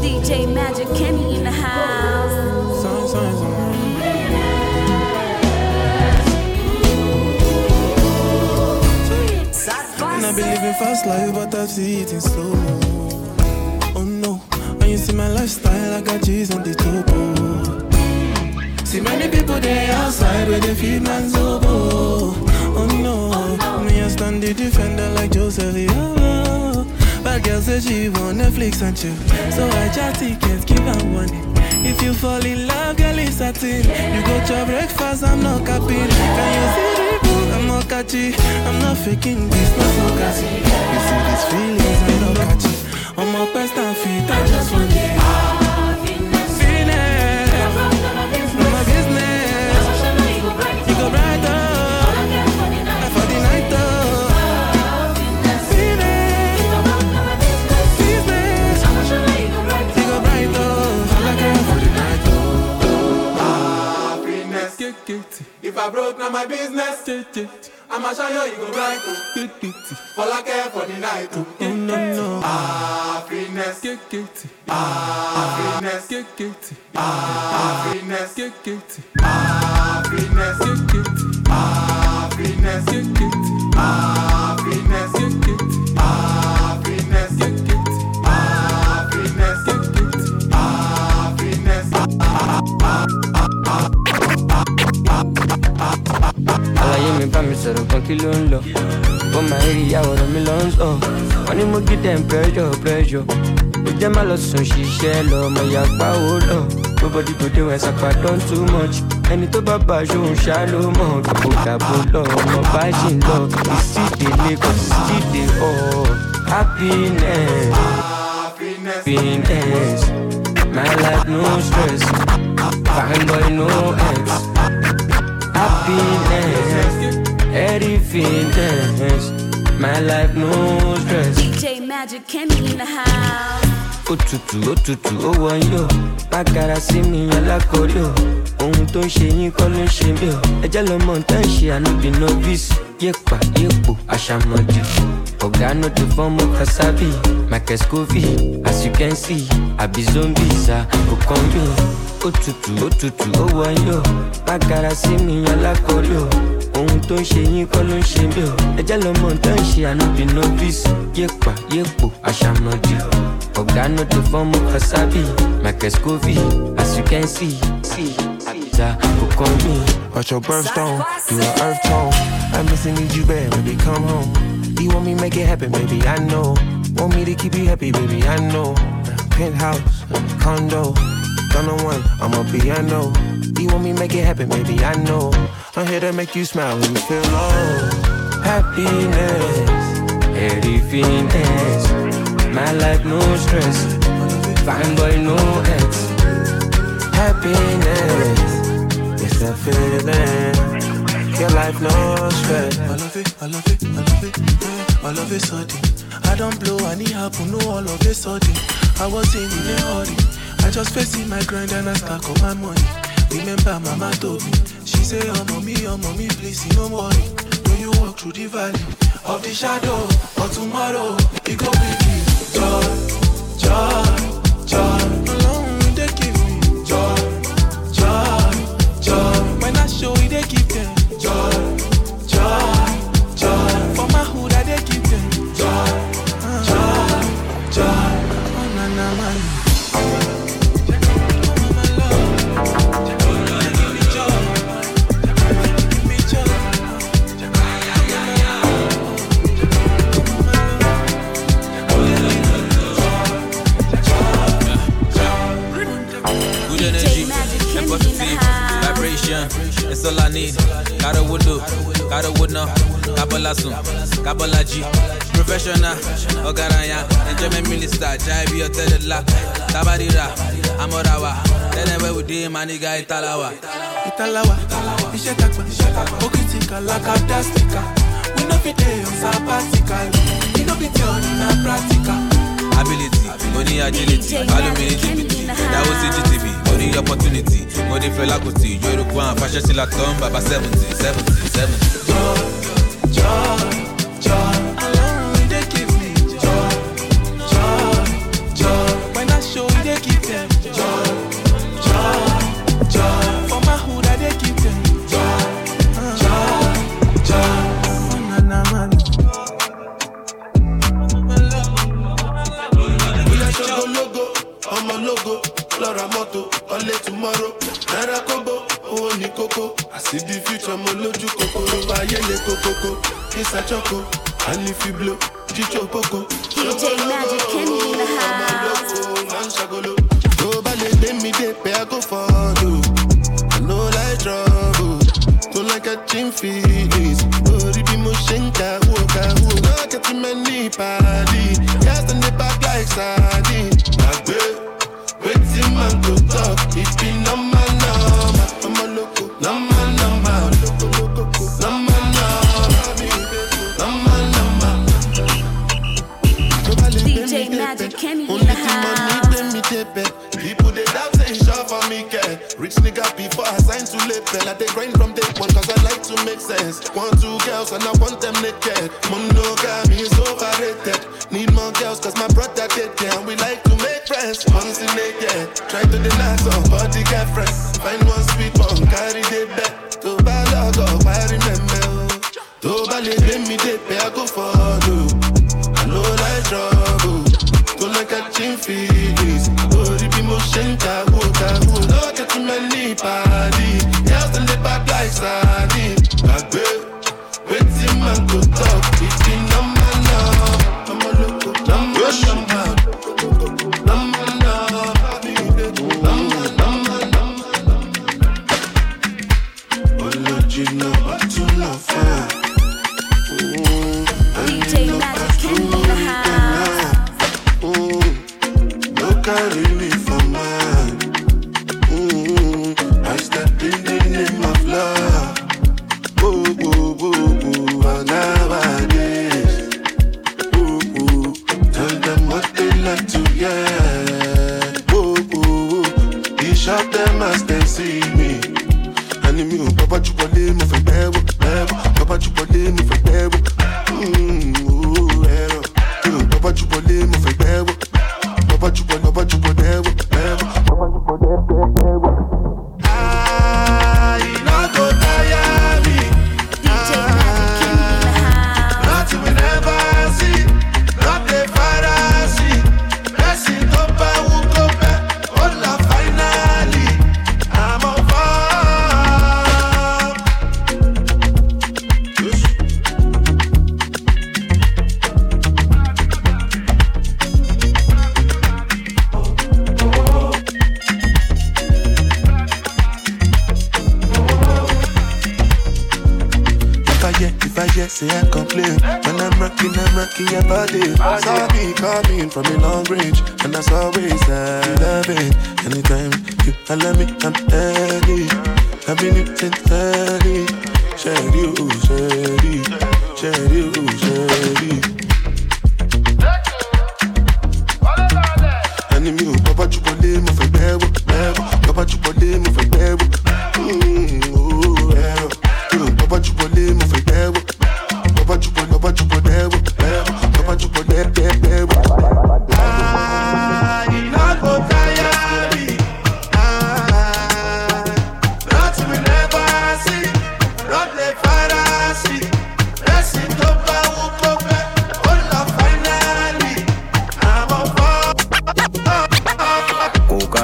DJ Magic Kenny in the house. And I be living fast life, but I see it in slow. Oh no, when you see my lifestyle, I got G's on the topo. See many people there outside where they feed man's oboe. Oh no, me I stand the defender like Joseph. Bad girl say she want Netflix and chill, so I just tickets, give her money. If you fall in love, girl, it's satin. You go to breakfast, I'm not capping. Can you see the book? I'm not catchy. I'm not faking this, not so catchy. You see these feelings, I'm not catchy. I'm up best and fit, I just want it. I broke, now my business. I'ma show you, you go bright. oh. For like care for the night. oh. No no. Happiness. Happiness. Happiness. Happiness. Happiness. Àlàyé mi bá mi sọ̀rọ̀ kan kí ló ń lọ. Ó máa rí àwòrán mi lọ ń sọ. Wọ́n ní mo gí dem pressure pressure. Ó jẹ́ má lọ sùn ṣiṣẹ́ lọ ọmọ ìyá pàwó lọ. Nobody go dey when sapa don too much. Ẹni tó bá bá aṣọ ṣá ló mọ̀. Gbogbo gàbó lọ ọmọ bá ṣì ń lọ ìsídèlé kò sídè ọ̀. Happiness. Happiness. My life no stress. Fine boy no ex happiness, everythingness. My life no stress. DJ Magic Kenny in the house. Òtútù òtútù ó má gara sí mi o. Ohun tó ń ṣe yín kọ́ ló ń ṣe mí o. Ẹjẹ́ lọ mọ̀ tá ń ṣe ànúbì novice yepa, yepo, ashamadu. Ogano the form of kasabi, makescovi. As you can see, I be zombies, I okonjo. Òtútù, òtútù, ó wọ̀nyó. Bákàrà sí mi alákọ̀rí o. Ohun tó ń ṣe yín kọ́ ló ń ṣe mí o. Ẹjẹ́ lọmọ tó ń ṣe ànúbì novice. Yepa, yepo, ashamadu. Ogano the form of kasabi, makescovi. As you can see, see, see. watch your birth birthstone? You are earth tone. I miss and need you bad, baby, come home. You want me make it happen, baby, I know. Want me to keep you happy, baby, I know. Penthouse, condo, don't know one, I'm a piano. You want me make it happen, baby, I know. I'm here to make you smile when you feel low. Happiness, Everythingness. My life no stress. Fine boy no ex. happiness. It's that feeling. Your life no stress. I love it, I love it, I love it, yeah, I love it sudden. I don't blow, I need happen, no all of it sudden. I was in in a hurry. I just facing my grind and I stack up my money. Remember mama told me, she say, oh mommy, oh mommy, please, no worry. When you walk through the valley of the shadow, but tomorrow, it go joy, joy, joy. That's all I need. Gotta would do, gotta would know. Kabbalah soon, Kabbalah G. Professional, oh Ogaraya, enjoyment minister, Jaibi Otelala, Tabarira, Amorawa. Tell them where we did, my nigga Italawa. Italawa, iṣẹ́ tàgbà, ó critical like a dastica. We no fit dey on sabbatical, we no fit on in a practical ability, money agility, aluminium, ìdáwó sí GTV, money opportunity, money fẹlákùtì, one, fashion sí latom, baba seventy seventy seventy. If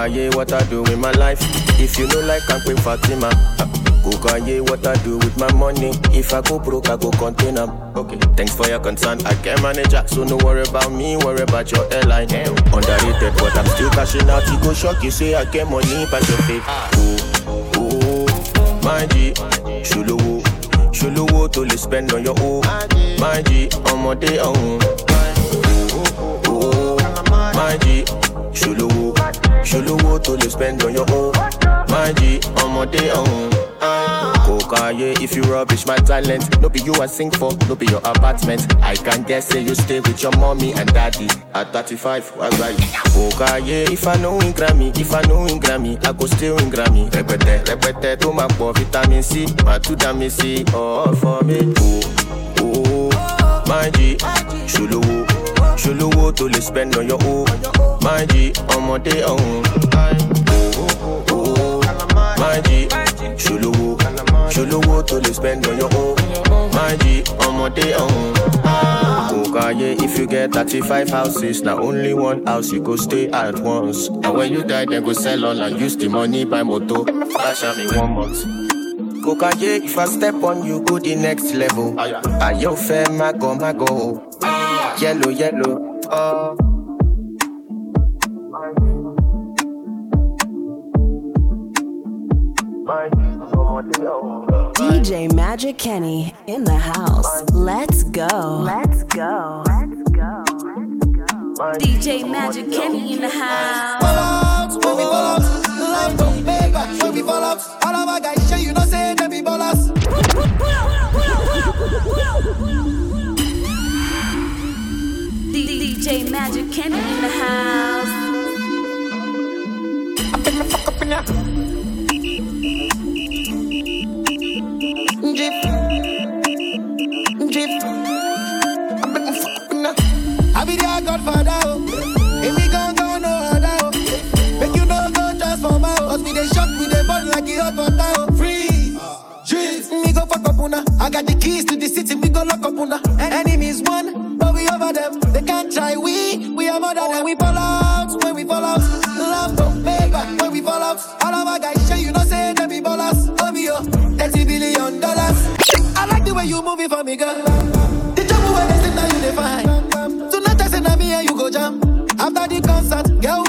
Kokaye, what I do with my life. If you know like I'm Queen Fatima. uh, Kokaye, what I do with my money. If I go broke, I go contain. Okay, thanks for your concern. I can manage it, so no worry about me, worry about your airline. Underrated, but I'm still cashing out. You go shock, you say I get money, pass your faith. Oh, oh, my G, Shuluwo. Shuluwo to le spend on your own. My G, ọmọdé ọ̀hún. Oh, oh, my G, Shuluwo. Shuluwo to le spend on your own. My G, ọmọdé ọ̀hún. Kokaye, if you rubbish my talent, no be you I sing for, no be your apartment. I can guess say you stay with your mommy and daddy at 35. Why right? Kokaye, if I know in Grammy, if I know in Grammy, I go still in Grammy. Rẹpẹtẹ, rẹpẹtẹ tó máa pọ̀ vitamin C, máa tún dá mi sí, all oh, for me. Oh, oh, oh. my G, ṣolówó, ṣolówó tó lè spend on your own. My G, ọmọdé ọ̀hún. Oh, oh, my G, ṣolówó, ṣolówó tó lè spend on your own. My G, ọmọdé ọ̀hún. Kokaye, if you get 35 houses, na only one house you go stay at once. And when you die, then go sell all and use the money buy motor. Am in one month. Kokaye, if I step on you, go the next level. Ayo fair, my go, my go. Yellow, yellow. Oh. DJ Magic Kenny in the house. Let's go. Let's go. Let's go. Let's go. DJ Magic Kenny in the house. Fallout, when we fall out, life don't pay back when we fall out. All of our guys say you know say Magic Kenny in the house. I been me fuck up in ya. Drip, drip. I been me fuck up in ya. I be their godfather, oh. If we gon' go no other, oh. Make you no go transform, oh. Cause we dey shock, we dey burn like the hot water, oh. Una. I got the keys to the city, we go lock up una. Enemies one, but we over them. They can't try we, we are more than them. We fall out when we fall out. Love don't pay back when we fall out. All of our guys say you know say them be ballers. OBO, 30 billion dollars. I like the way you move it for me, girl. The trouble when they sit now you define. Tonight I say na me and you go jam. After the concert, girl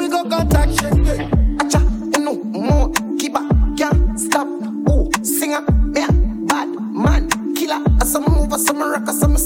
Some move, as some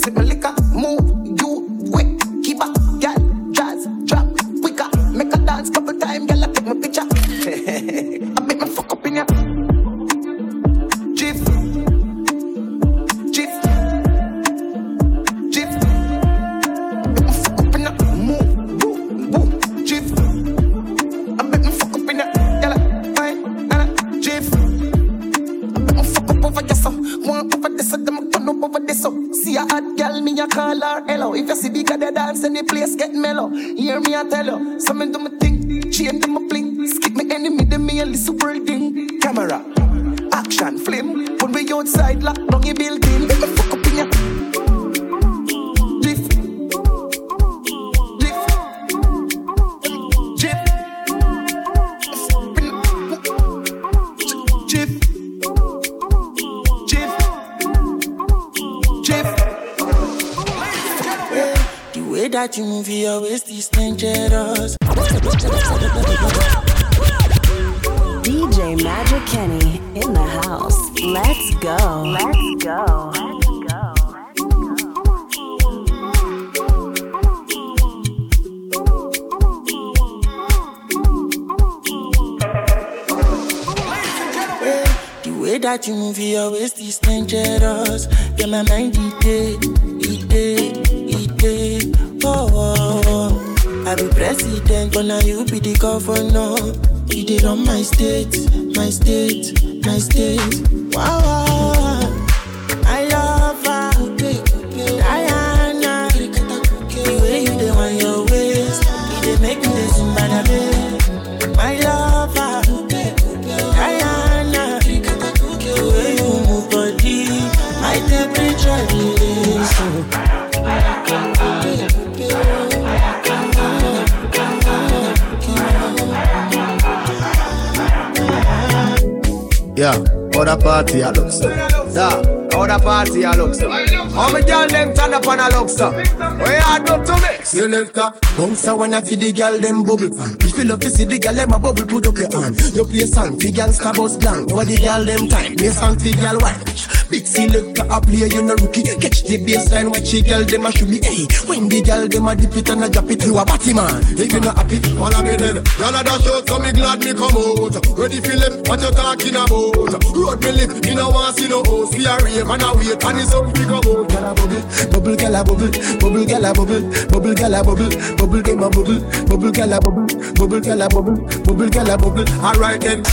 party I look so. Yeah, other party I look so. How me girl them turn up and I look so. What you do to me? Selector, bounce a wanna see the girl them bubble pan. If you love to see the girl them a bubble, put up your hand. You play song, fi gangsta bus blank. Over the girl them time, play song fi girl white. Big selector a play, you no rookie. Catch the baseline, watch the girl them a shoot me. Hey, when the girl them a dip it and a drop it, you a batty man. If you not happy, All of me dead. Y'all a dash out, so me glad me come out. Ready for left, what you talking about? Road me live, me no want see no host. We a rave and a wait, and it's up we go out. girl a bubble, bubble girl a bubble, bubble girl a bubble, bubble girl a bubble, bubble them a bubble, bubble girl a bubble, bubble girl a bubble, bubble girl a bubble. Alright then.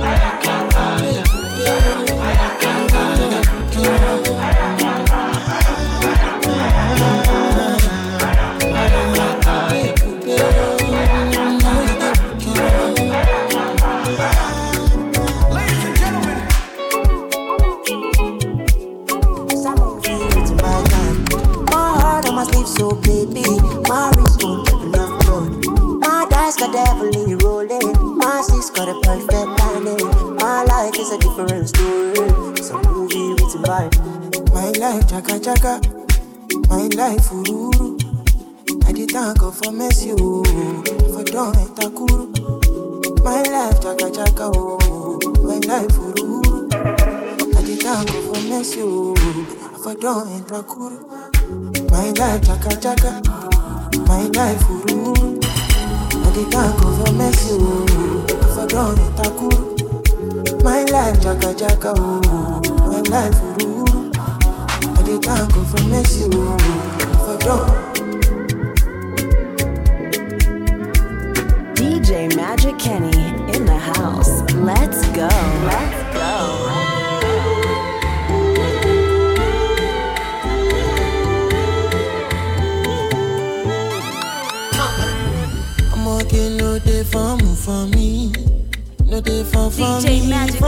My different story. It's a movie a vibe. My life, chaka chaka. My life, ururu. I did thank God for mercy, oh. For don't enter kuru. My life, chaka chaka, oh. My life, ururu. I did thank God for mercy, oh. For don't enter kuru. My life, chaka chaka. My life, ururu. I did thank God for mercy, oh. For don't enter kuru. My life, chaka chaka, oh, oh, oh, oh. My life, ururu. I did thank God for mercy,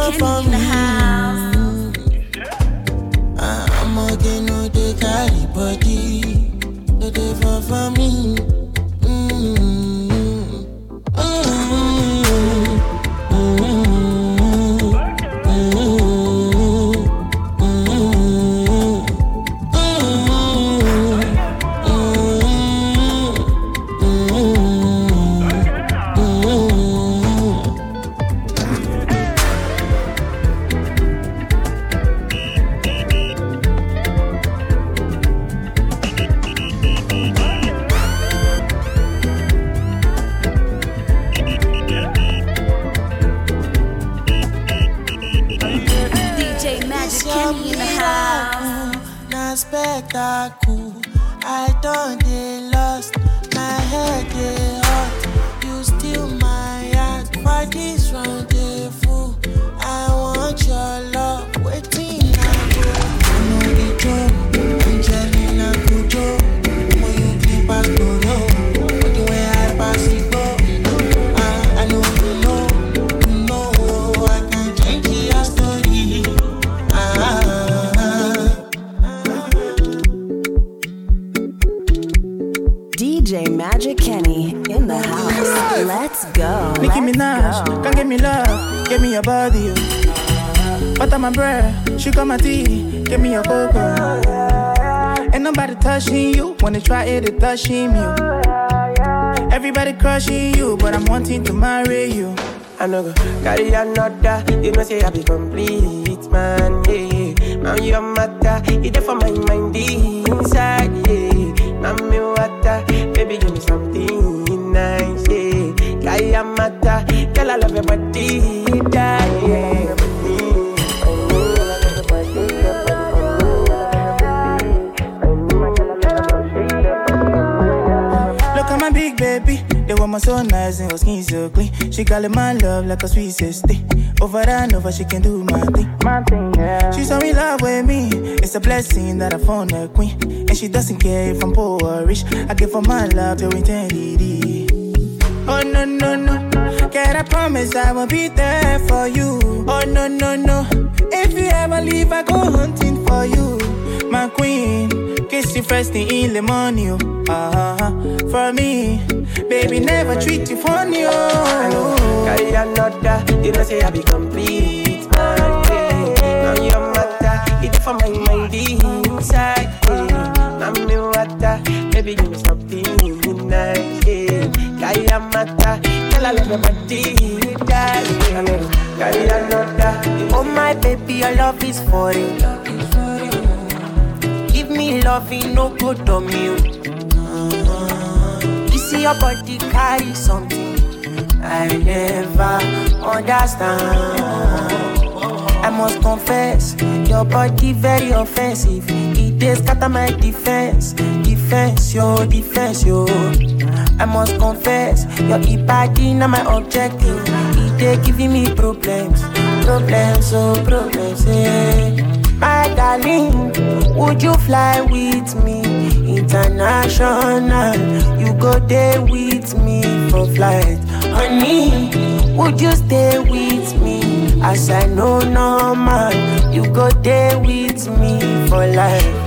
Magic for Kenny for in the me. I know go carry another. You know say I be complete, man. Yeah, man you matter. It there for my mind inside. Yeah, man me water. Baby give me something clean. Call it my love like a sweet sister. Over and over, she can do my thing. My thing, yeah. She's so in love with me. It's a blessing that I found a queen. And she doesn't care if I'm poor or rich. I give her my love to eternity. Oh no no no, can I promise I will be there for you? Oh no no no, if you ever leave, I go hunting for you, my queen. Kiss you first thing in the morning, oh. uh-huh. for me, baby never treat you funny. Oh. Carry another, you know say I be complete, man. Yeah. Now your matter, it for my mind inside. Yeah. Now me water, baby give me something nice. Carry a matter, girl I love your body. Carry another, oh my baby, your love is for you. Give me loving, no good on you. Your body carry something I never understand. I must confess, your body very offensive. It dey scatter my defense, defense, yo, defense, yo. I must confess, your body not my objective. It dey giving me problems, problems, oh problems, yeah. My darling, would you fly with me international? You go there with me for flight, honey. Would you stay with me as I know normal? You go there with me for life.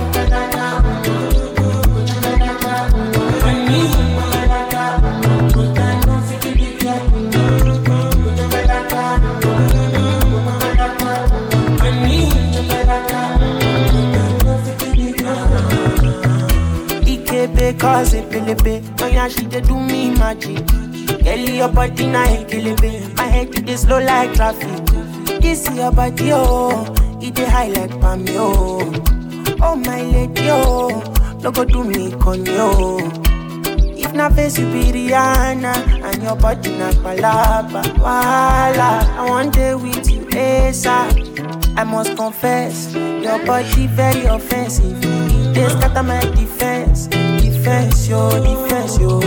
Cause it, baby. Oh yeah, she dey do me magic. Girl, your body na ekelebe. My head dey slow like traffic. This your body, oh, it dey high like palm, oh. Oh my lady, oh, no go do me conyo. Oh. If na face you be Rihanna and your body na palapa, wala. I want day with you, ASAP. I must confess, your body very offensive. It dey scatter my defense, defense, yo, defense, yo.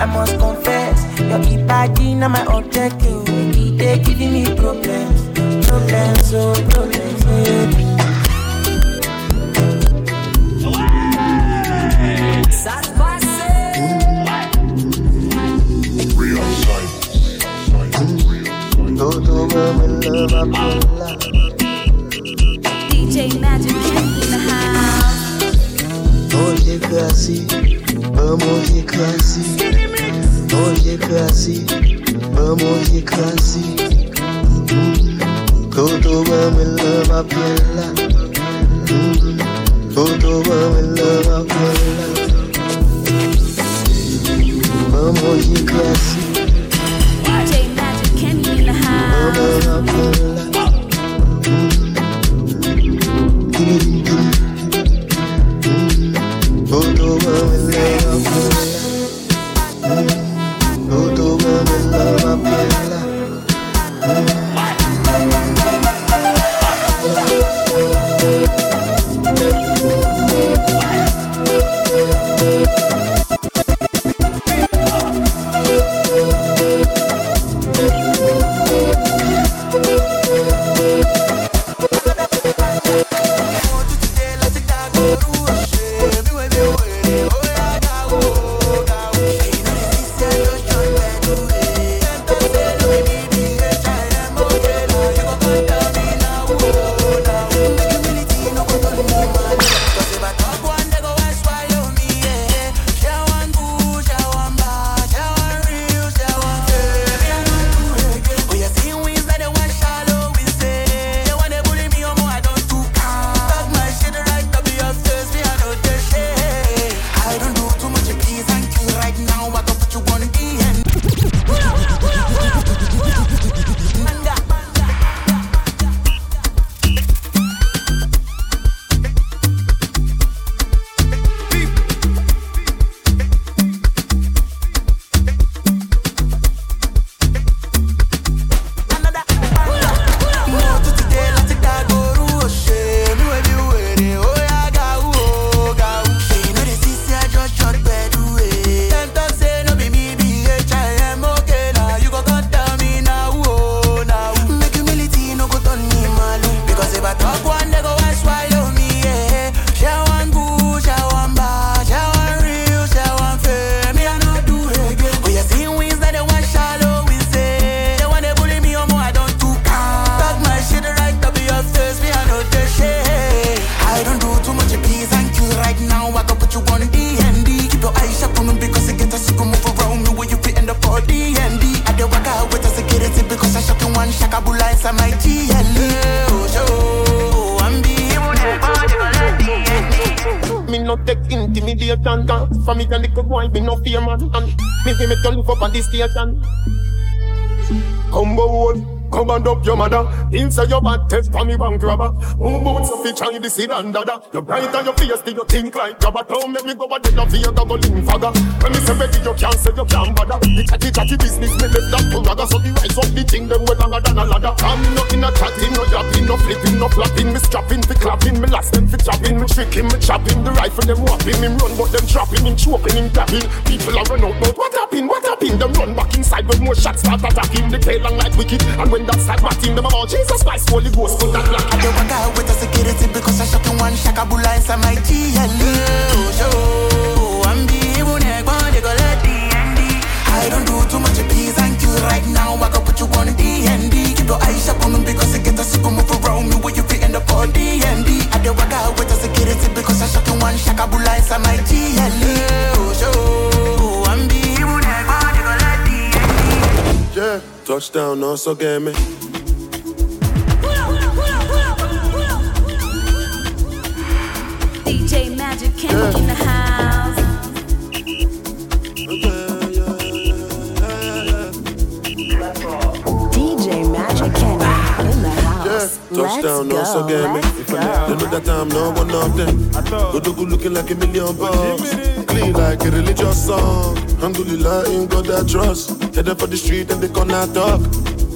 I must confess, your body na my objective. It dey giving me problems, problems, oh, problems, yeah. Todo me love a DJ Magic Classy, vamos oye classy. Oye classy, vamos oye classy. Mm. Todo me love a piela. Mm. Todo me love a piela. Vamos oye classy. DJ Magic Kenny in the house. Station. Combo one Command up your mother. Inside your bad test for me bank robber. Who boots of each eye this and dada. You bright on your face till you think like Jabba? Don't make me go a dead of fear go link fagger When me say ready you can't say you can't bother. The chatty chatty business me left that to ragga So the rise up the thing them way longer than a ladder. I'm not in a chatting, no yapping, no flipping, no flapping. Me strapping, fi clapping, me last them fi chopping Me tricking, me chopping, the rifle them whopping Him run but them trapping, him choking, him tapping. People are run out but what happened, happened Them run back inside when more shots start attacking The tail long like wicked and when that start batting Them about Jesus Christ, Holy Ghost, put that black I don't want out with the security because I shot in one shakabula inside my GLE. touchdown, no so game. DJ Magic Kenny. in the house. Touchdown, no so game. If I know that I'm no one of them. Go looking like a million bucks. Clean like a religious song. Handle Alhamdulillah, in God I trust. Headed for the street and they corner talk.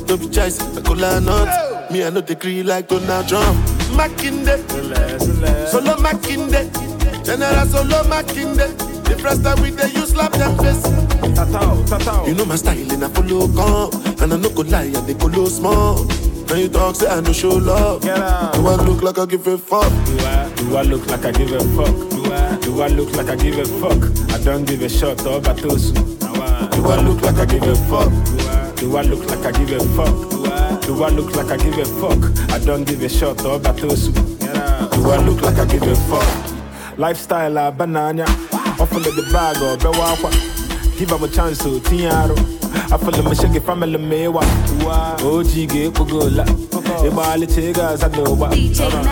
No be choice, I could line up. Me, I know they creed like Donald Trump. Makinde, solo Makinde, General solo Makinde. The first time we dey use slap them face. You know my style and I follow come, and I no go lie, I dey follow small. When you talk, say I no show love. Do I look like I give a fuck? Do I, do I look like I give a fuck? Do I, do I look like I give a fuck? I don't give a shot, oh, batosu. Do I look like I give a fuck? Do I look like I give a fuck? Do I look like I give a fuck? I don't give a shot, oh, batosu. Do I look like I give a fuck? Lifestyle, a banana. Offer the bag oh, or bewakwa. Give him a chance to tiaro. I feel like shake family mewa. OG oh, ge kugola. Ibali chega za doba.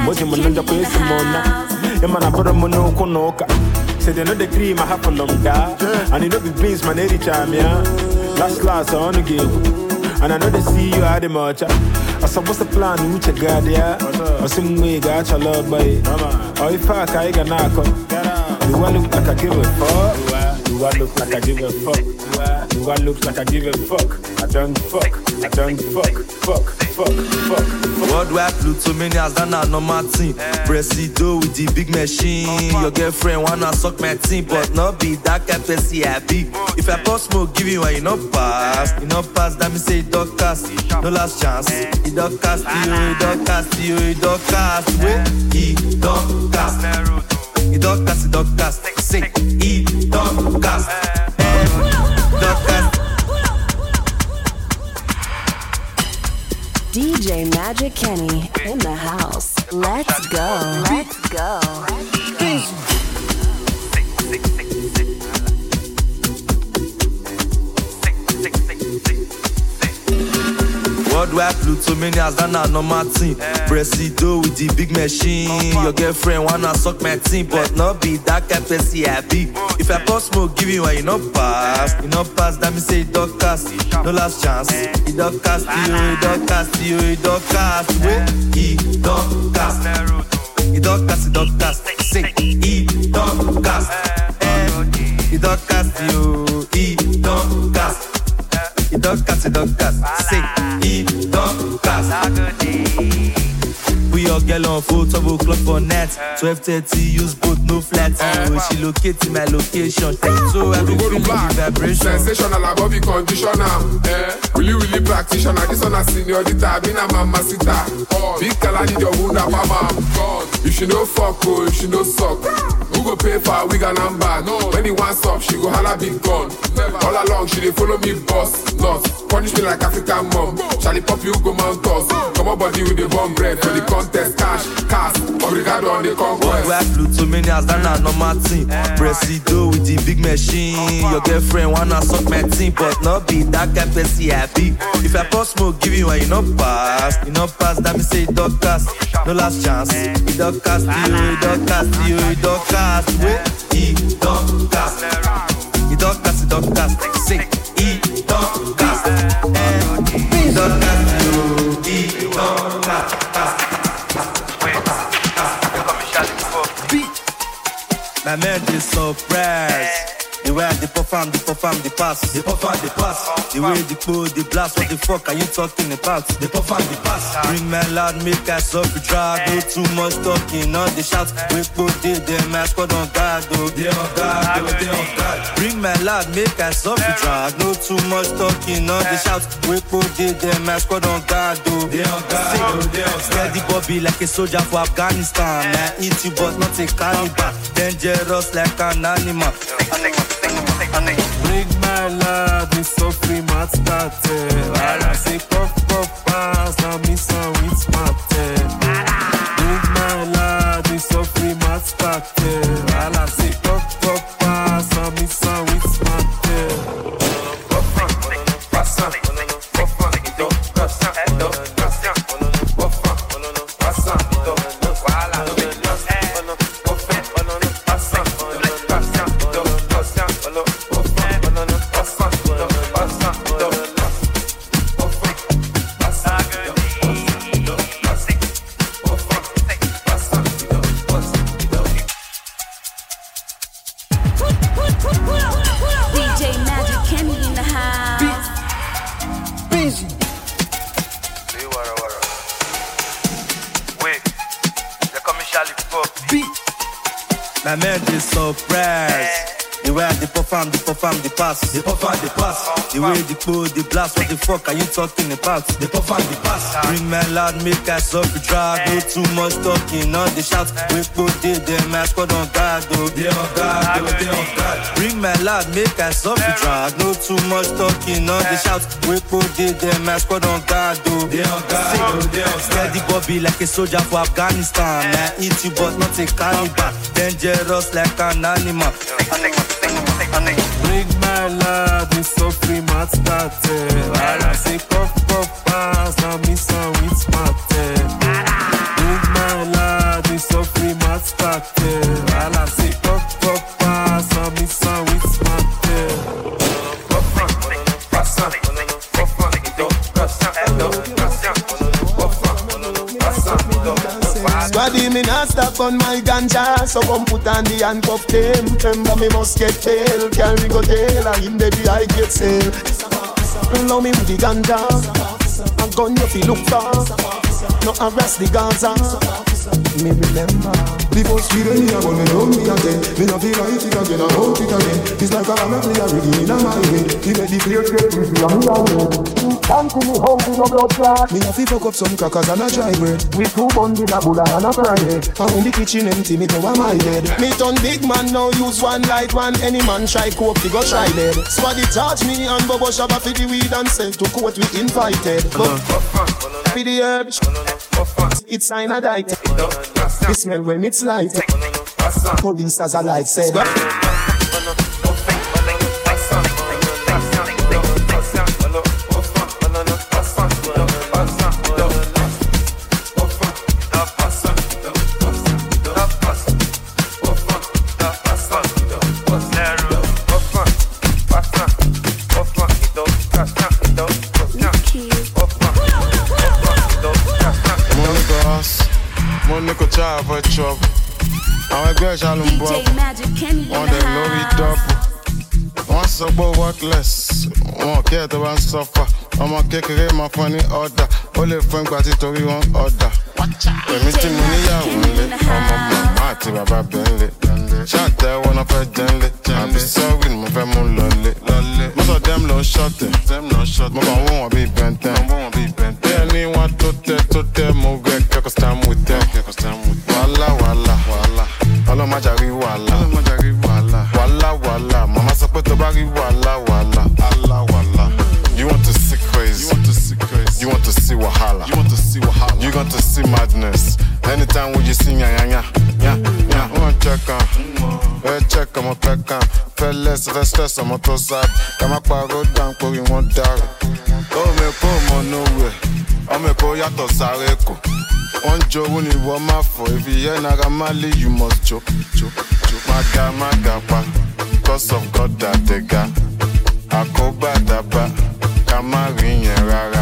Moji munanja kwesi mona. Emana pura muno kunoka. Say they know the cream I have for them da. And you know the beans man every time yeah. Last class I wanna give. And I know they see you at the much. I what's the plan? You check God, yeah? I see me got your love, boy. Oh, if I can, I Do I look like I give a fuck? Do I look like I give a fuck? Do I look like I give a fuck? I don't fuck. I don't fuck. Fuck. Fuck. Fuck. fuck. Worldwide Plutomanias, that na normal thing. Presido with the big machine. Your girlfriend wanna suck my team, but not be that kind person I be. If I pass smoke, give you one, you not pass. You not pass, that me say it don't cast. No last chance. It don't cast you, don't cast you, don't cast. Wait, it don't cast. Plutomanias, that na normal thing. Presido with the big machine. Your girlfriend wanna suck my team, but not be that kind person I be. If I pass smoke, give you one, you not pass. You not pass, that me say it don't cast. No last chance. It don't cast you, it don't cast you, it don't cast. Wait, it don't cast. It don't cast, it don't cast. Say, it don't cast. Eh, It don't cast you, it don't cast. It don't cast, it don't. Say, it don't. We all get on full double clock for net. 12:30, use both no flat. Oh, she locate my location. So I be feeling the vibration. Sensational above the conditioner. Eh, really, really practitioner. This one a seniorita, been a mama sita. Big kala need your wound up, mama. If she no fuck, oh, if she no suck. Who go pay for a wig and number? No. When he wants up, she go holla big gun. All along, she dey follow me boss. Not punish me like African mom. Charlie pop you go mount us. Come on body with the bomb bread for the contest. Cash, cash. Obrigado on the conquest. Worldwide Plutomanias, that na normal thing. Presido with the big machine. Your girlfriend wanna suck my team, but not be that kind person I be. If I pass smoke, give you one, you not pass. You not pass, that me say it don't cast. No last chance. It don't cast you, it don't cast you, it don't cast. Wait, it don't cast. It don't cast, it don't cast. Say, it don't cast. It don't cast it don't cast. My man is surprised. The way they perform, they perform, the pass. They perform, the pass. The way they pull, the blast. What the fuck are you talking about? They perform, the pass. Bring my loud, make us up the drag. No eh. too much talking, not the shout. Eh. We put the them my squad on guard, oh. They on guard, oh, they on guard. Bring my loud, make us up the eh. drag. No too much talking, not the shout. We put the them my squad on guard, oh. They on guard, oh, they on guard. Steady Bobby like a soldier for Afghanistan. Man, eat you but not a cannibal. Dangerous like an animal. Bring my love, we so free, mat started. While I say puff, puff, pass, now me some with smart. Bring my love, we so free, mat started. While I say puff, puff, pass, now me some with smart. My man surprise. The way I perform, the perform, the pass. The perform, the pass. The way the po, the blast. What the fuck are you talking about? The perform, the pass. Bring my loud, make I suffer drag. No too much talking, not the shout. We put dey them, my squad on guard, oh. They on guard, oh, they on guard. Bring my loud, make I suffer drag. No too much talking, not the shout. We put dey them, my squad on guard, oh. They on guard, oh, they on guard. Steady Bobby like a soldier for Afghanistan. Man, eat you but not a cannibal. Dangerous like an animal. Bring my love, it's so free, mat started. While I say puff, puff, pass, now me some with smarted. Bring my love, it's so free, mat started. While I say puff, puff, pass, now me Squaddy me not stop on my ganja. So come put on the handcuff them. Remember me must get Can we go jail And in baby I get sale. Allow me with the ganja. A gun you feel look for No harass the Gaza Me remember. The first few days oh, me a gun me love me again Me no feel like it again, I hope it again It's like a hammer play already in a my head. He made the clear straight with me and me a win Can't see me home with no blood clot Me a fi fuck up some crackers and a dry bread. With two buns in a bulla and a fried And when the kitchen empty me go on my bed. Me turn big man now use one light one Any man try coke fi go try lead Squaddy charge me and Bobo Shabba fi the weed and sell to court we invited. But fi the herbs It's diet It smell when it's light. Police as a light said Àwọn ẹgbẹ́ ìṣàlù ń bọ̀ DJ Magic Kenny in wọ́n the dẹ̀ lórí house. dọ́pù. Wọ́n sọ pé worthless, wọn kí ẹ̀ tó bá ń sọ́fà. Ọmọ kékeré máa fún ẹ ní ọ̀dà, ó lè fún ìgbà títorí wọn ọ̀dà. Èmi tí mo níyàwó ńlé, ọmọ màmá àti bàbá bẹ́ńlé. Ṣáàtẹ̀wọ́ náà fẹ́ jẹ́ńlé, àbí sọ́ọ̀rì ni mo fẹ́ mú lọlé. Most of them lọ ṣọ̀tẹ̀, mo kàn wọ́n wọ́n bíi bẹ́ntẹ́n. Bẹ́ẹ̀ ni wọ́n tó tẹ́ tó tẹ́ mo gbẹ kẹ́kọ̀ọ́ stand with them. Wàhálà wàhálà ọlọ́mọjà rí wàhálà wàhálà wàhálà màmá sọ pé tó bá rí wàhálà wàhálà. You want to see crazy. You want to see wahala. You want to see madness. Anytime when you see nyanya, nya, nya, one check on. Ẹ check ọmọ pẹ́kàn. Fẹ́ lẹ́sẹ̀ fẹ́ stress ọmọ tó sad. Ká má parọ́ dáńpórí wọn dárò. Ó mẹ́kọ́ ọmọ nowhere. Ọmọ Èkó yàtọ̀ sáré kò. Wọ́n ń jowú ni wọ́n máa fọ̀. If you hear Naira Marley, you must jo, jo, jo. Maga, maga pa. God àtẹ̀gá. Àkóbá dàbá. Ká má rí yẹn rárá.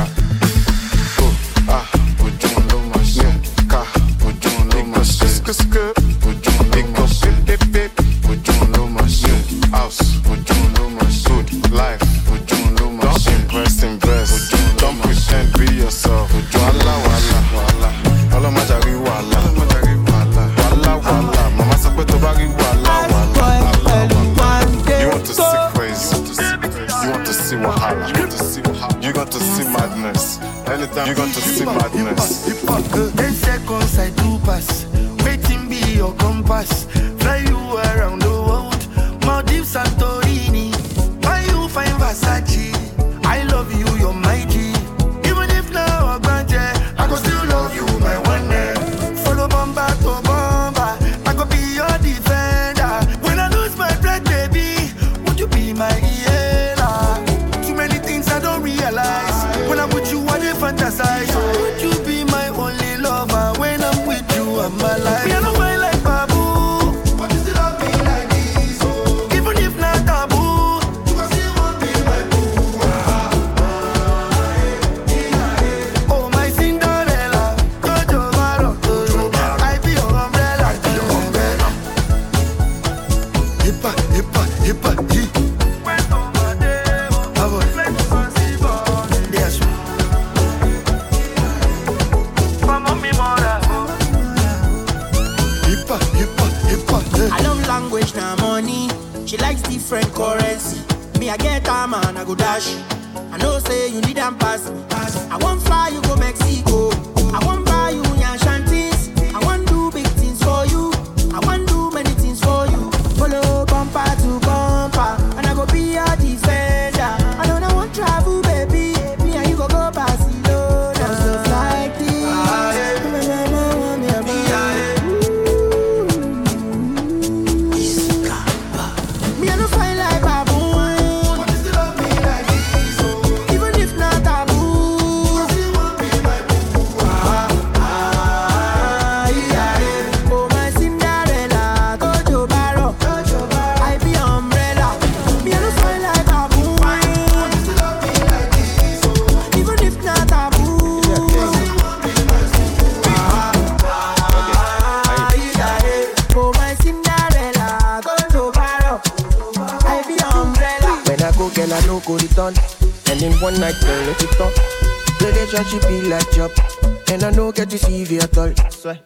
One night, girl, let it up. Relationship be like job. And I know get to see you at all.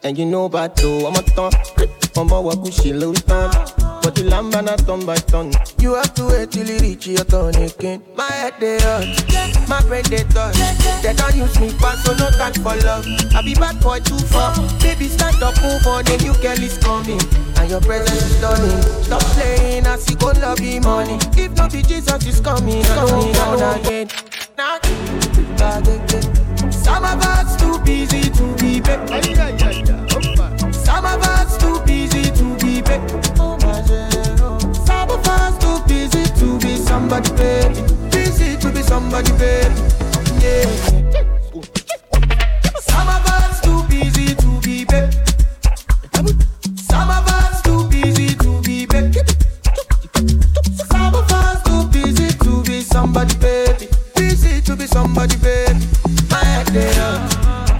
And you know about though, I'm a ton. I'm a walk with she. But the lamb and a ton by ton. You have to wait till you reach your turn again. My head they hurt, my brain they touch. They don't use me fast, so no time for love. I be bad boy too far. Baby, stand up, move on, a new girl is coming. And your presence is stunning. Stop playing, I see go love you money. If not be Jesus is coming, coming down again. Now, some of us too busy to be back. Some of us too busy to be somebody, baby. Busy to be somebody, baby. Yeah. Some of us too busy to be. Some of us too busy to be. Some of us too busy to be somebody, baby. Busy to be somebody, baby. My head they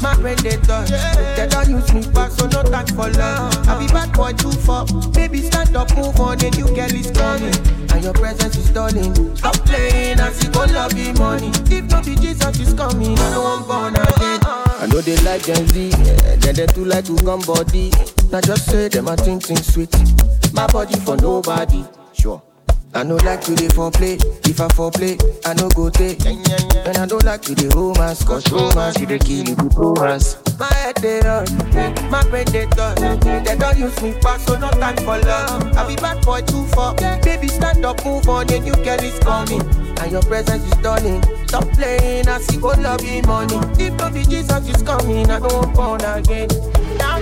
my brain they touch. They don't me back, so no time for love. I be bad boy too far. Baby, stand up, move on, a new girl is coming. And your presence is stunning. Stop playing, I see go love you money. If not be Jesus is coming, I know I'm born again. I know they like Gen Z, yeah, then they too like to come body. Now just say them I think things sweet. My body for nobody, sure. I no like to dey for play. If I for play, I no go take. And I don't like to dey romance, cause romance you dey kill you with romance. My head they hurt, my brain they touch. They don't use me fast, so no time for love. I be bad boy too far. Baby, stand up, move on, a new girl is coming. And your presence is stunning. Stop playing, I see go love you money. If not be Jesus is coming, I don't born again. Now,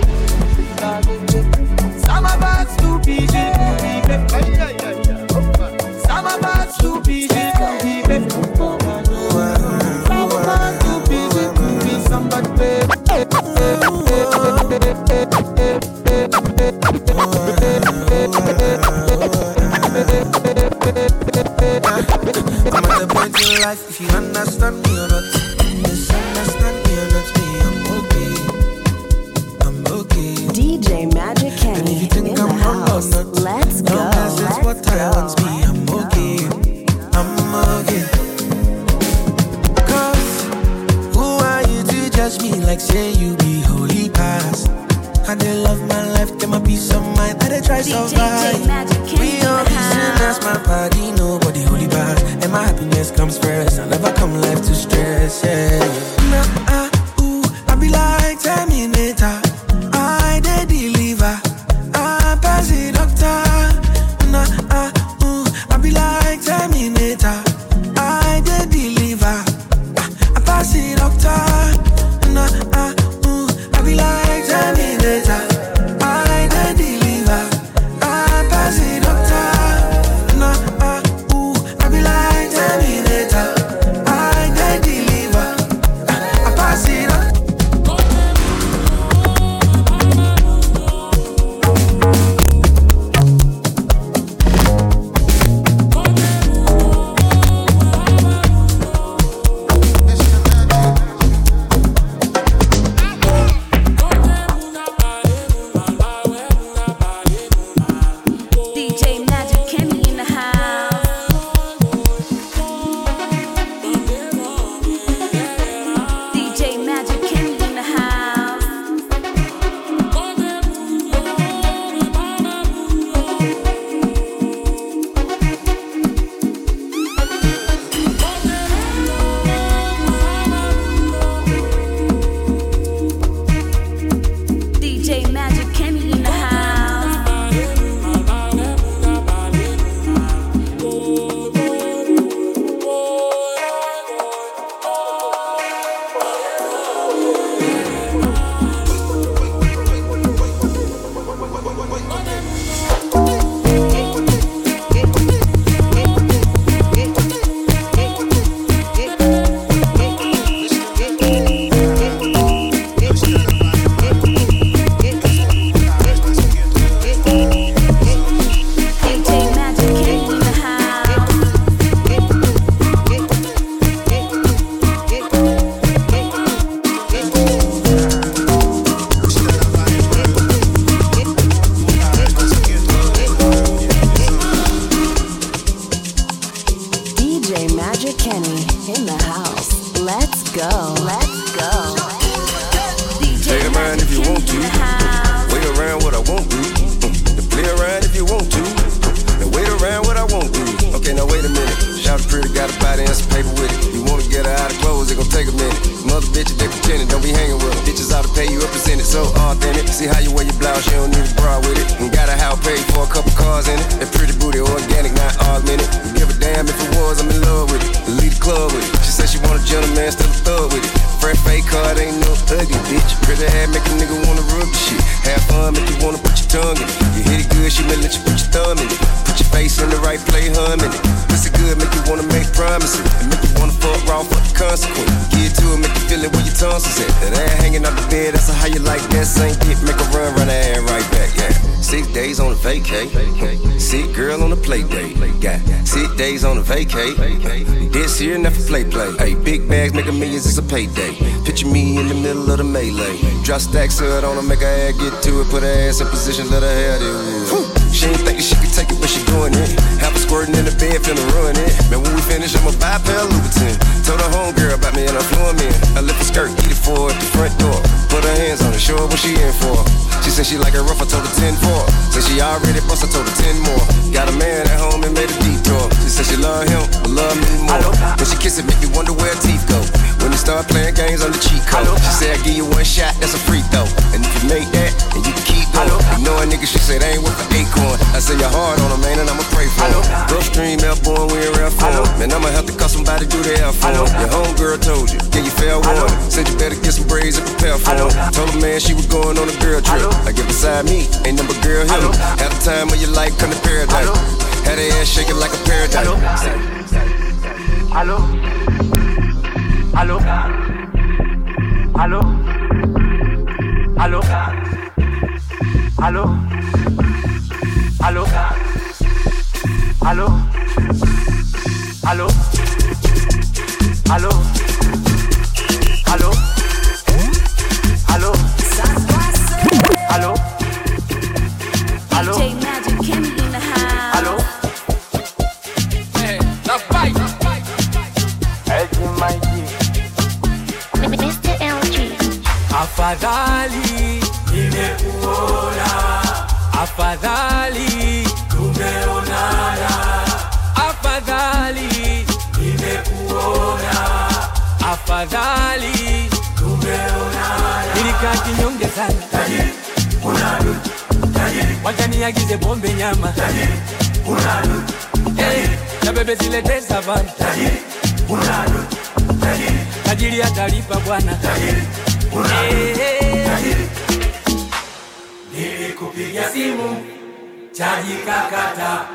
said she love him, but love me more. When she kiss it, make you wonder where her teeth go. When they start playing games on the cheat code. She said I give you one shot, that's a free throw. And if you make that, then you can keep going. Ignoring nigga, she said ain't worth an acorn. I say you're hard on them, man, and I'ma pray for them. Gulf Stream, we in rare form. Man, I'ma have to call somebody do the air for 'em. Your homegirl told you, yeah, you fair warning. Said you better get some braids and prepare for 'em. Told her, man, she was going on a girl trip. I get beside me, ain't number girl here. Had the time of your life, come to paradise. Had her ass shaking like a paradise. Aló. Aló. Aló. Aló. Aló. Aló. Aló. Aló. Aló. Aló. Afadhali. Nimekuona, afadhali. Tumeonana, afadhali. Nimekuona, afadhali. Tumeonana. Nilikaa kinyonge sana, tajiri unadu, tajiri wacha niagize pombe nyama, tajiri unadu, hey, na bebe zilete savana, tajiri unadu, tajiri tajiri atalipa bwana, tajiri Nilikupigia simu chaji kakata,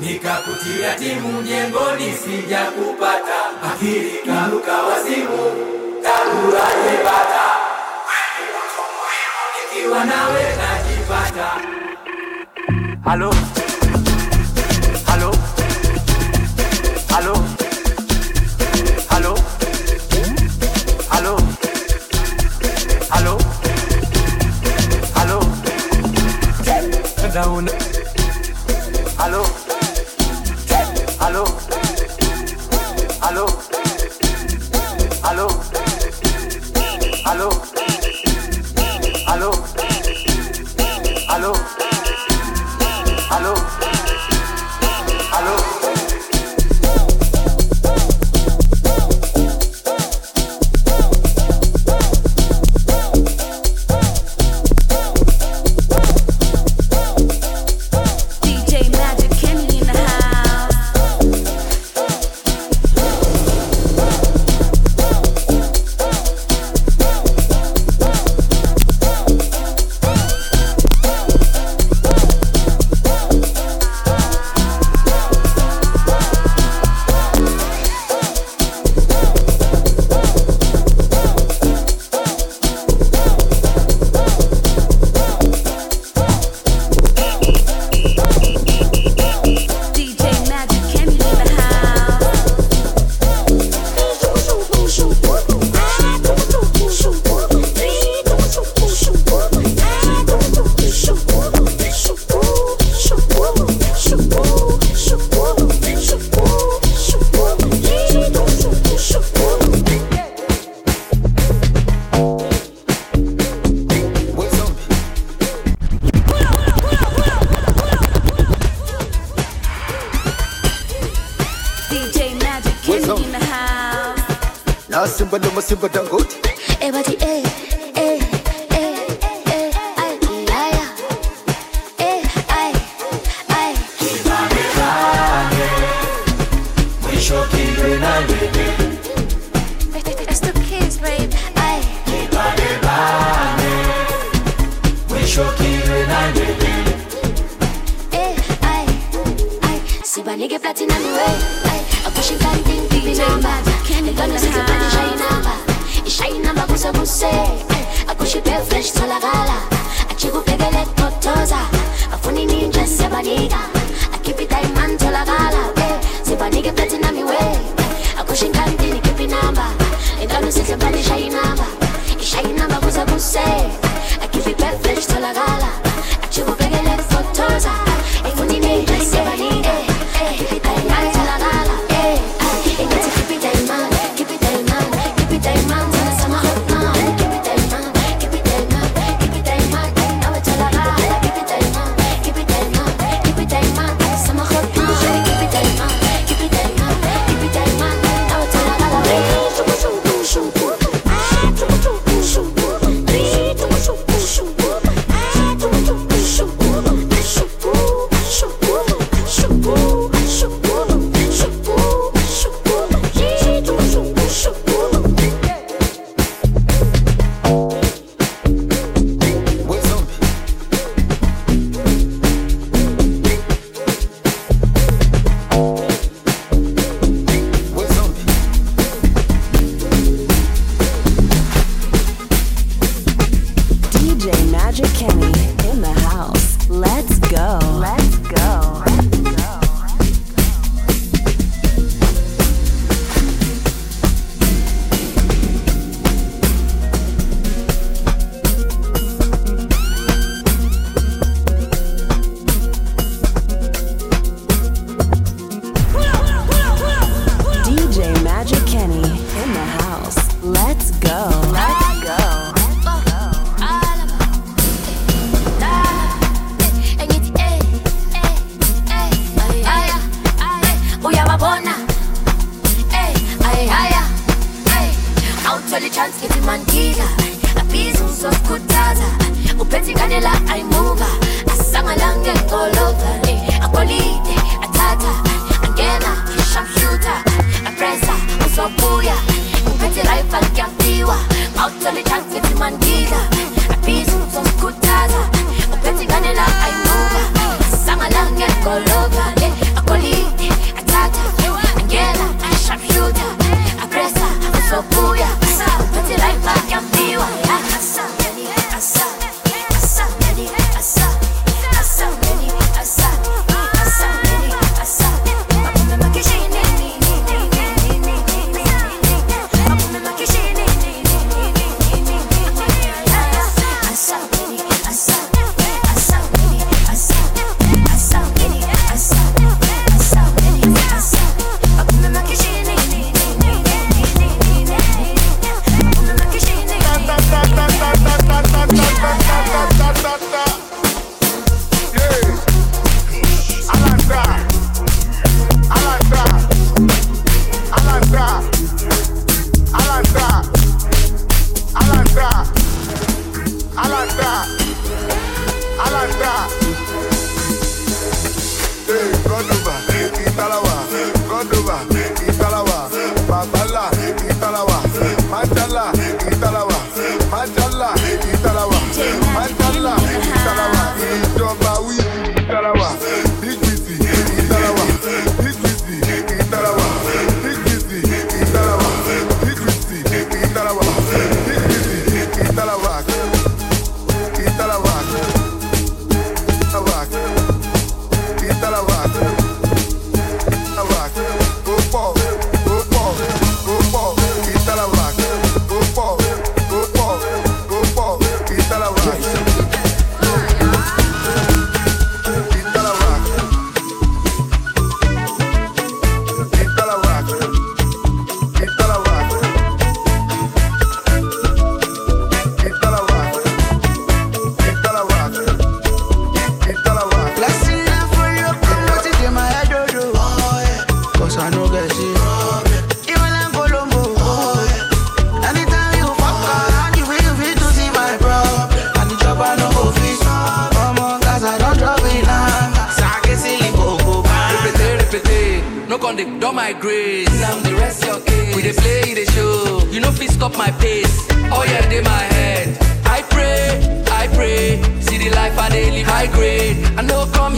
nikakutia timu jengoni, sija kupata akili karuka wazimu, TARURA bata ikiwa nawe najipata. Halo, halo, Aló. Down. Aló. Aló. Aló. Aló. Aló. Aló. Aló.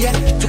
yeah.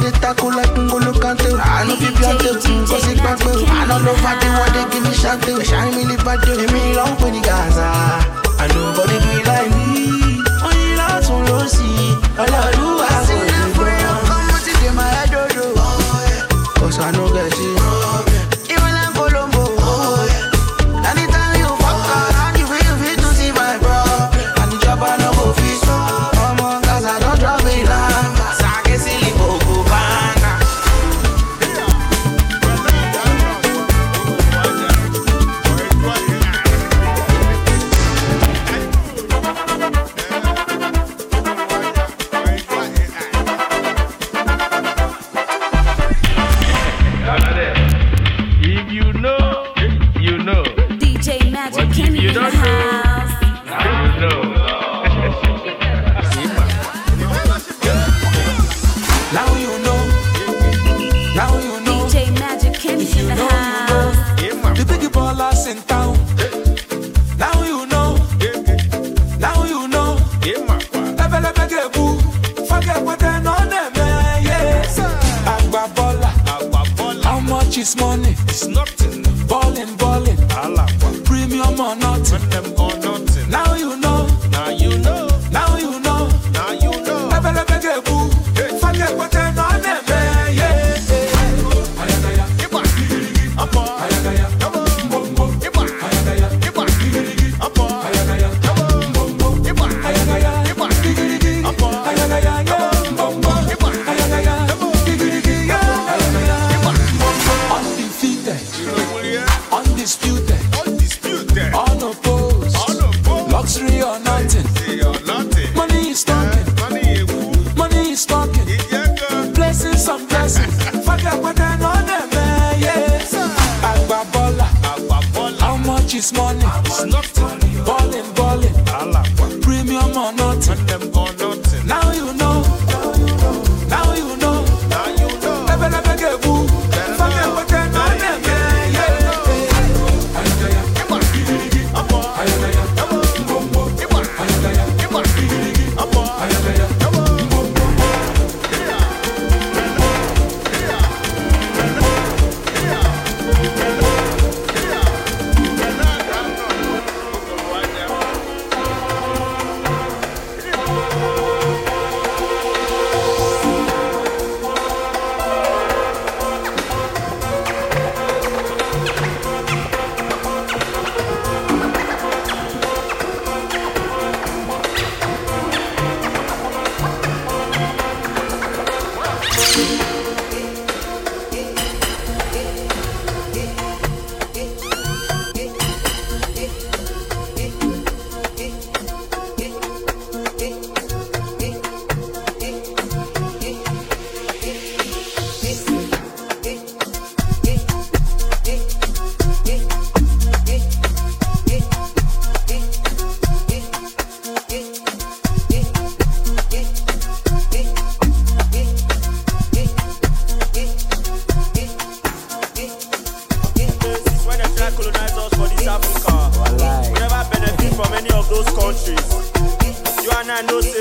the tackle like N'Golo Kante? I know be Beyonce, cause it back me I know love at the way they give me shante Shine me live at the way me long for the Gaza. I know be like me. Only last will see I love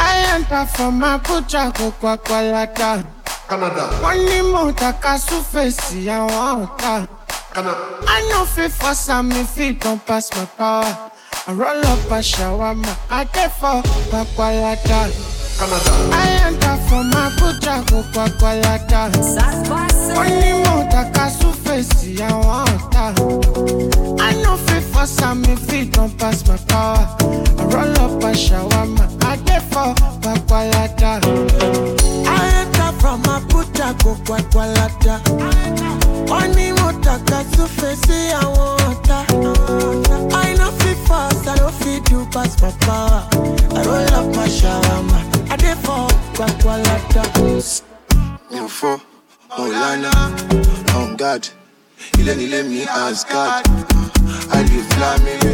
I enter from Abuja go Kwakwalada. Canada. Wọ́n ní mo taka súfèsì àwọn ọ̀tá. I no fit force am if it don pass my power. I roll up a shawarma, I dey for Kwakwalada. Canada. Alianza foma kucha kukwa kwa lata. Oni mota kasu face ya wanta. I no fit for some if it don't pass my power. I roll up a shawarma, I get for kwa lata. Alianza foma kucha kukwa kwa lata. Oni mota kasu face ya wanta. I no fast, I don't feed you past my power. I roll up my shawarma. I dey for kwakwalata. Now for Maulana, on God, ilé nílé me ask God. I live Aliflamile,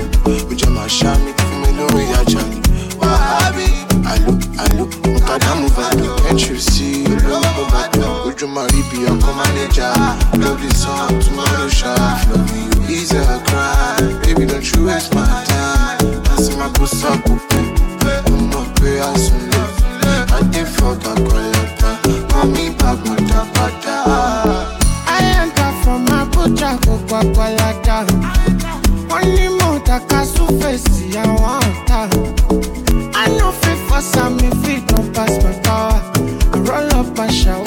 ojú ọmọ àṣà mi, fún mi lórí ajá mi. Wàhábì. Allô, allô, on t'a dame Ovado. Intrusi, Olówó Ovado. Ojú máa rí bí ọkọ mánéjà. Love the song, tomorrow shine. Love me, you easy I cry. Baby, don't you waste my time. Asi ma kó sọ́kù pé, mo mọ̀ pé a sùn lọ. Adé fọ́gà kọ́lọ́tà, mọ̀ mi bá gbọ́dá padà. I enter from Abuja, kò gbàgbọ́ yàtà. Wọ́n ní mọ̀ọ́ta ká sún fèsì àwọn. Cause I'm feet, don't pass my power. I roll up and shower.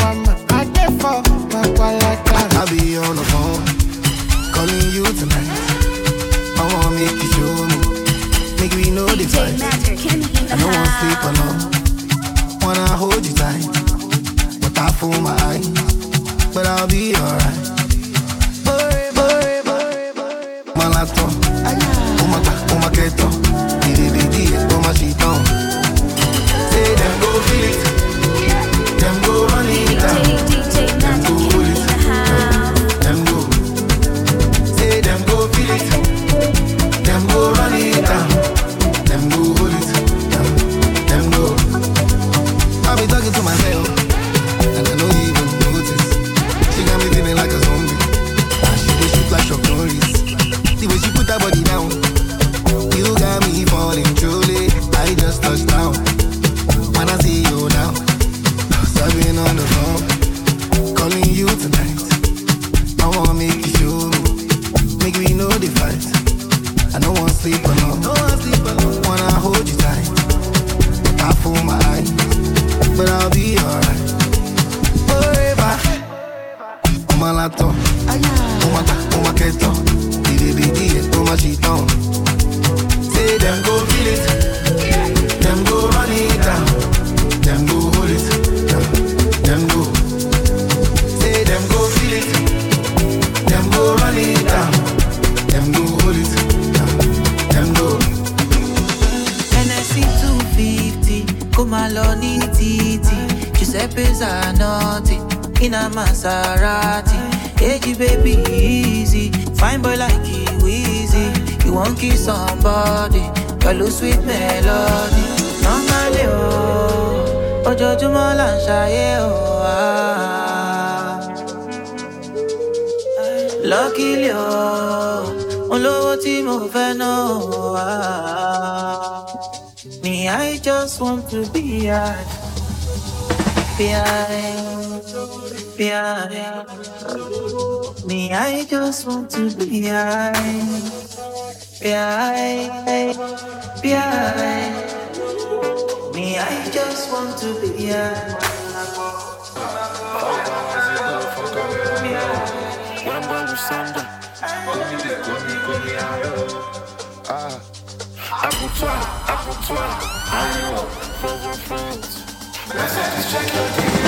Check your deal.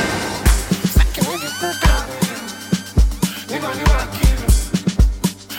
Second when you put down, you know you killing.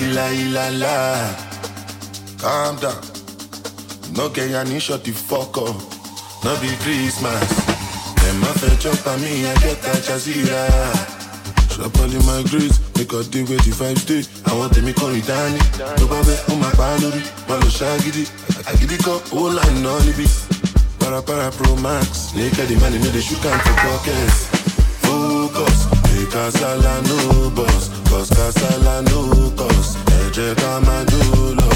Láhìláhìláhìlá. Calm down. No get ya ní shut the fuck up. No be Christmas. Dem ma fẹ́ up on me, I get that jazira. Shop all in my grades, make a day where the vibes stay. Àwọn tèmi kọrin dání. Tó bá bẹ́, ó máa pa á lórí. Má lọ ṣáàgídí. Àgídí kan, owó láì ná níbí. Para para pro max. Naked the money, no dey shoot for pockets. Focus, make kasala no boss. Cause kasala no jó lọ.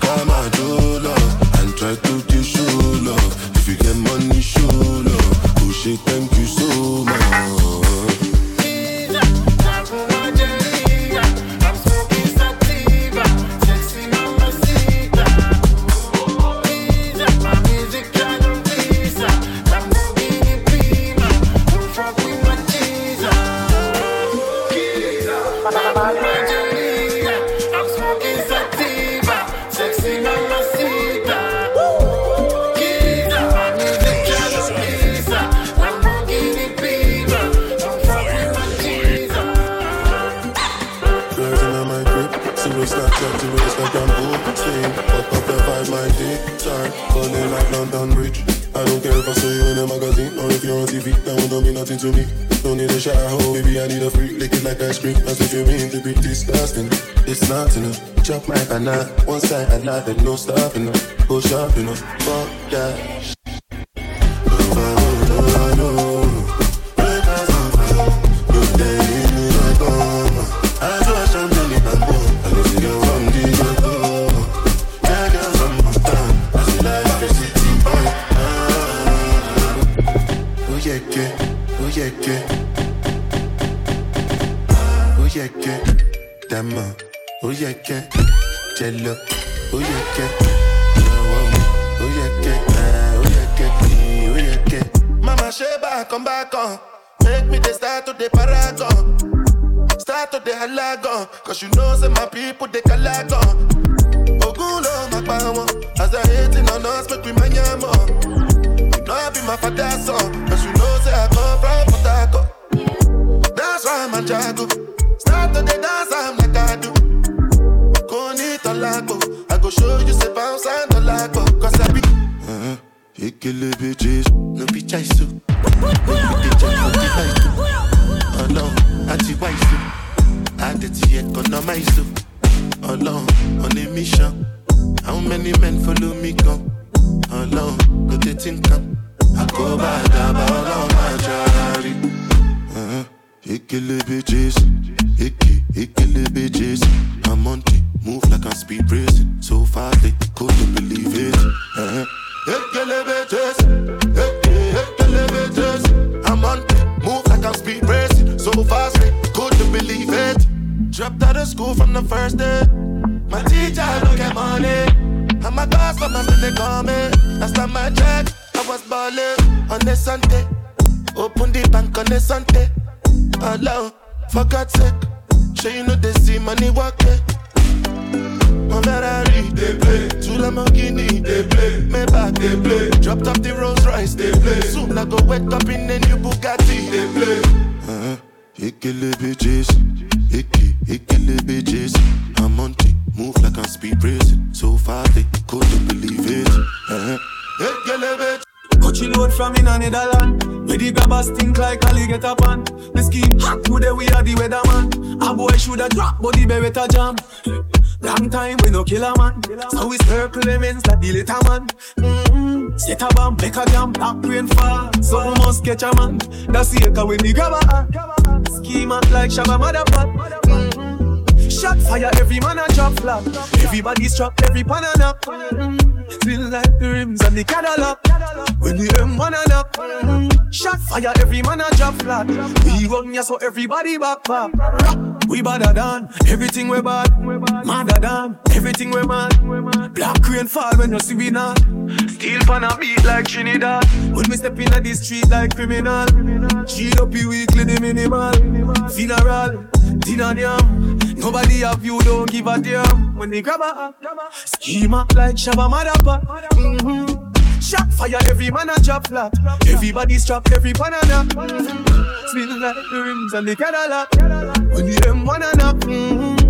Ká máa jó lọ. And try to dey show love. If you get money, show love. Oh shit, thank you so much. Time. Like London Bridge. I don't care if I saw you in a magazine or if you're on TV. That don't mean nothing to me. Don't need a shower, oh, baby, I need a freak. Lick it like ice cream. As if you mean to be disgusting. It's not enough. Chop my banana. One side, there's no stopping. Go shopping up. Fuck that. Cause you know Open the bank on a Sunday. Alone, for God's sake. Sure you know they see money walking. My Ferrari, they play. Two Lamborghini, they play. Maybach, they play. Dropped off the Rolls Royce, they play. Soon I go wake up in a new Bugatti, they play. Uh-huh. Ikele bitches, Icky, Ikele bitches. I'm on it, move like I'm speed racing. So fast they couldn't believe it. Uh-huh. Ikele bitch. Coachy load from in a Netherland. Where the grabbers think like Ali get up on. The scheme hot today we are the weatherman. A boy shoulda drop, but the beretta jam. Long time we no kill a man. So we circle lemons like the little man. Mm-hmm. Set a bomb, make a jam, black rain fall. So we must catch a man. That's the echo when the grabber. Scheme up like Shabba Motherfucker. Mm-hmm. Shot fire, every man a drop flat. Everybody strap, every pan a knock. Mm-hmm. Feel like the rims and the Cadillac. When the M1 a knock. Mm-hmm. Shot fire, every man a drop flat. We run ya so everybody back back. We badder than everything we bad. Madder than everything we mad. Black rain fall when you see we not. Steel pan a beat like Trinidad. When we step in the street like criminal. Cheat up you weekly the minimal. Funeral, dinner yam. Nobody have you, don't give a damn. When they grab a schema like Shabba Madapa. Mm-hmm. Shot fire, every man a drop flat. Everybody strap every banana. Spin like the rims and the Cadillac. When the M1 and up. Mm-hmm.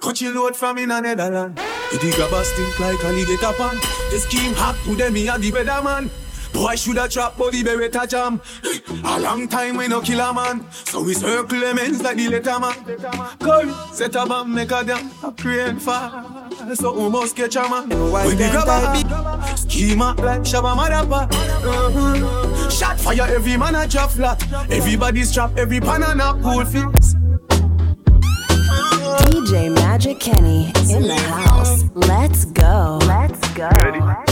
Country load from in a Netherland. You dig a stink like alligator pan. The scheme hot to them, me and the weatherman. Boy shoulda trap body beretta jam. A long time we no kill a man, so we circle them ends like the letter man. Curry set a bomb make a damn a crane fire. So we must catch a man. When the grabber big, schema like Shabba Madapa. Uh-huh. Shot fire, every man a drop flat. Everybody's trap, every banana cool fix. DJ Magic Kenny in the house. Let's go. Let's go. Let's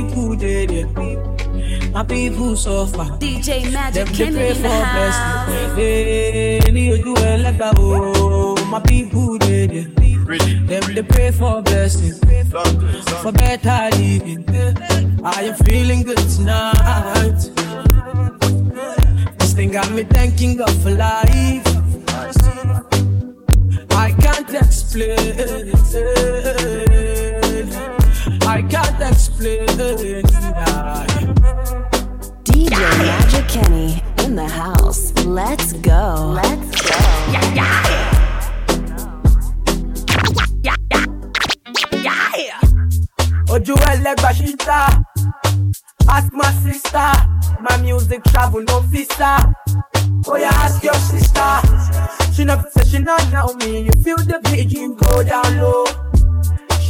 people dey there. My people suffer. DJ Magic Dem dey Kenny pray in the for house. blessing. Eh, hey, Ní ojú ẹlẹ́gbà o, my people dey there. Dem dey pray for blessing. For better living. I am feeling good tonight. This thing got me thanking God for life. I can't explain. I can't explain. DJ Magic Kenny in the house. Let's go. Let's go. Ojú ẹlẹ́gbà ṣíta. Ask my sister. My music travel no visa. Oh yeah, ask your sister. She never say she not know me. You feel the beat, you go down low.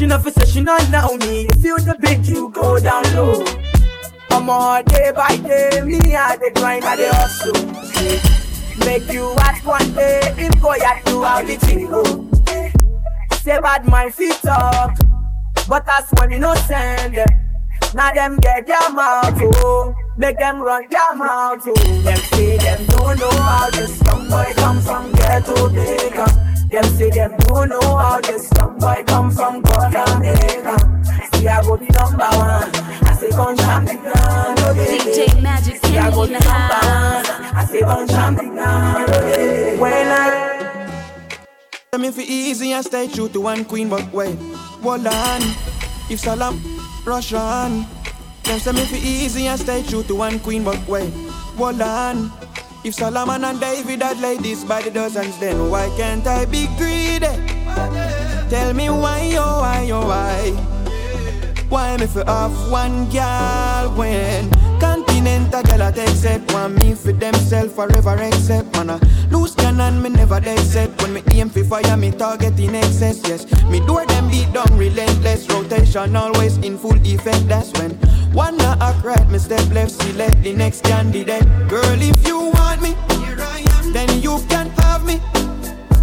She never say she not know me. Feel the beat, you go down low. I'm on day by day, me I the grind, I the hustle. Make you watch one day, him go ya do how the thing go. Say bad mind fit talk, but that's when you no send them. Now them get their mouth, oh. Make them run their mouth, oh. Them say them don't know how this young boy come from ghetto Jamaica. Them say them don't know how this young boy come from Jamaica. See I go be number one. I say gun champion, oh. DJ Magic See I go be number one. I say gun champion, oh. When I Tell me for easy and stay true to one queen, but wait, hold on. If Salam rush on, them say me for easy and stay true to one queen, but wait, hold on. If Solomon and David had ladies by the dozens, then why can't I be greedy? Tell me why, oh why, oh why? Why me for off one girl when Continental girl take set Want me for themself forever except Man I lose cannon me never set When me aim for fire me target in excess Yes, me door them beat down relentless. Rotation always in full effect That's when one not act right me step left Select the next candidate. Girl if you want me here I am. Then you can have me.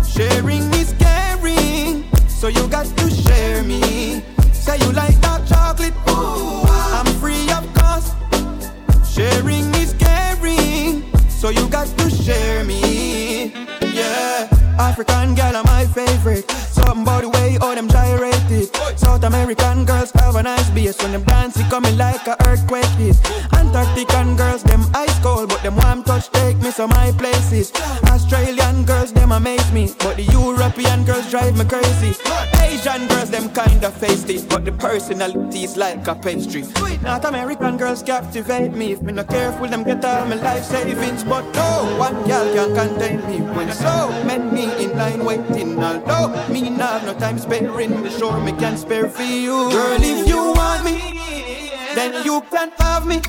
Sharing is caring So you got to share me. Say you like dark chocolate Ooh, I'm free of cost. Sharing is caring So you got a nice bass When them dance it coming like a earthquake hit Antarctican girls them ice cold But them warm touch take me to my places. Australian them amaze me But the European girls drive me crazy. Asian girls them kinda feisty But the personality is like a pastry. North American girls captivate me. If me not careful them get all my life savings. But no one girl can contain me When so many in line waiting. Although me not have no time sparing The sure me can spare for you. Girl if you want me Then you can have me.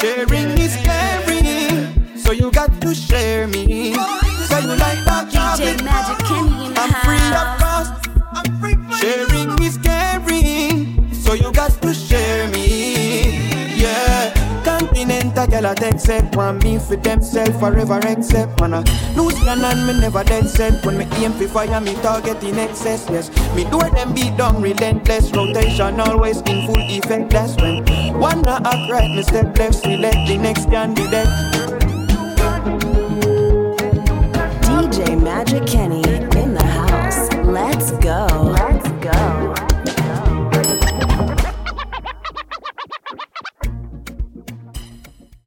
Sharing is caring So you got to share me Say you like that DJ Magic Kenny in the I'm free of cost Sharing is caring So you got to share me Yeah Continental girl I set. Want me for themself forever accept. Man, I lose gun and me never dead set. When me aim for fire, me target in excess. Yes, me do them beat down relentless. Rotation always in full effect. That's when one act right, me step left, we let the next candidate. Magic Kenny in the house. Let's go.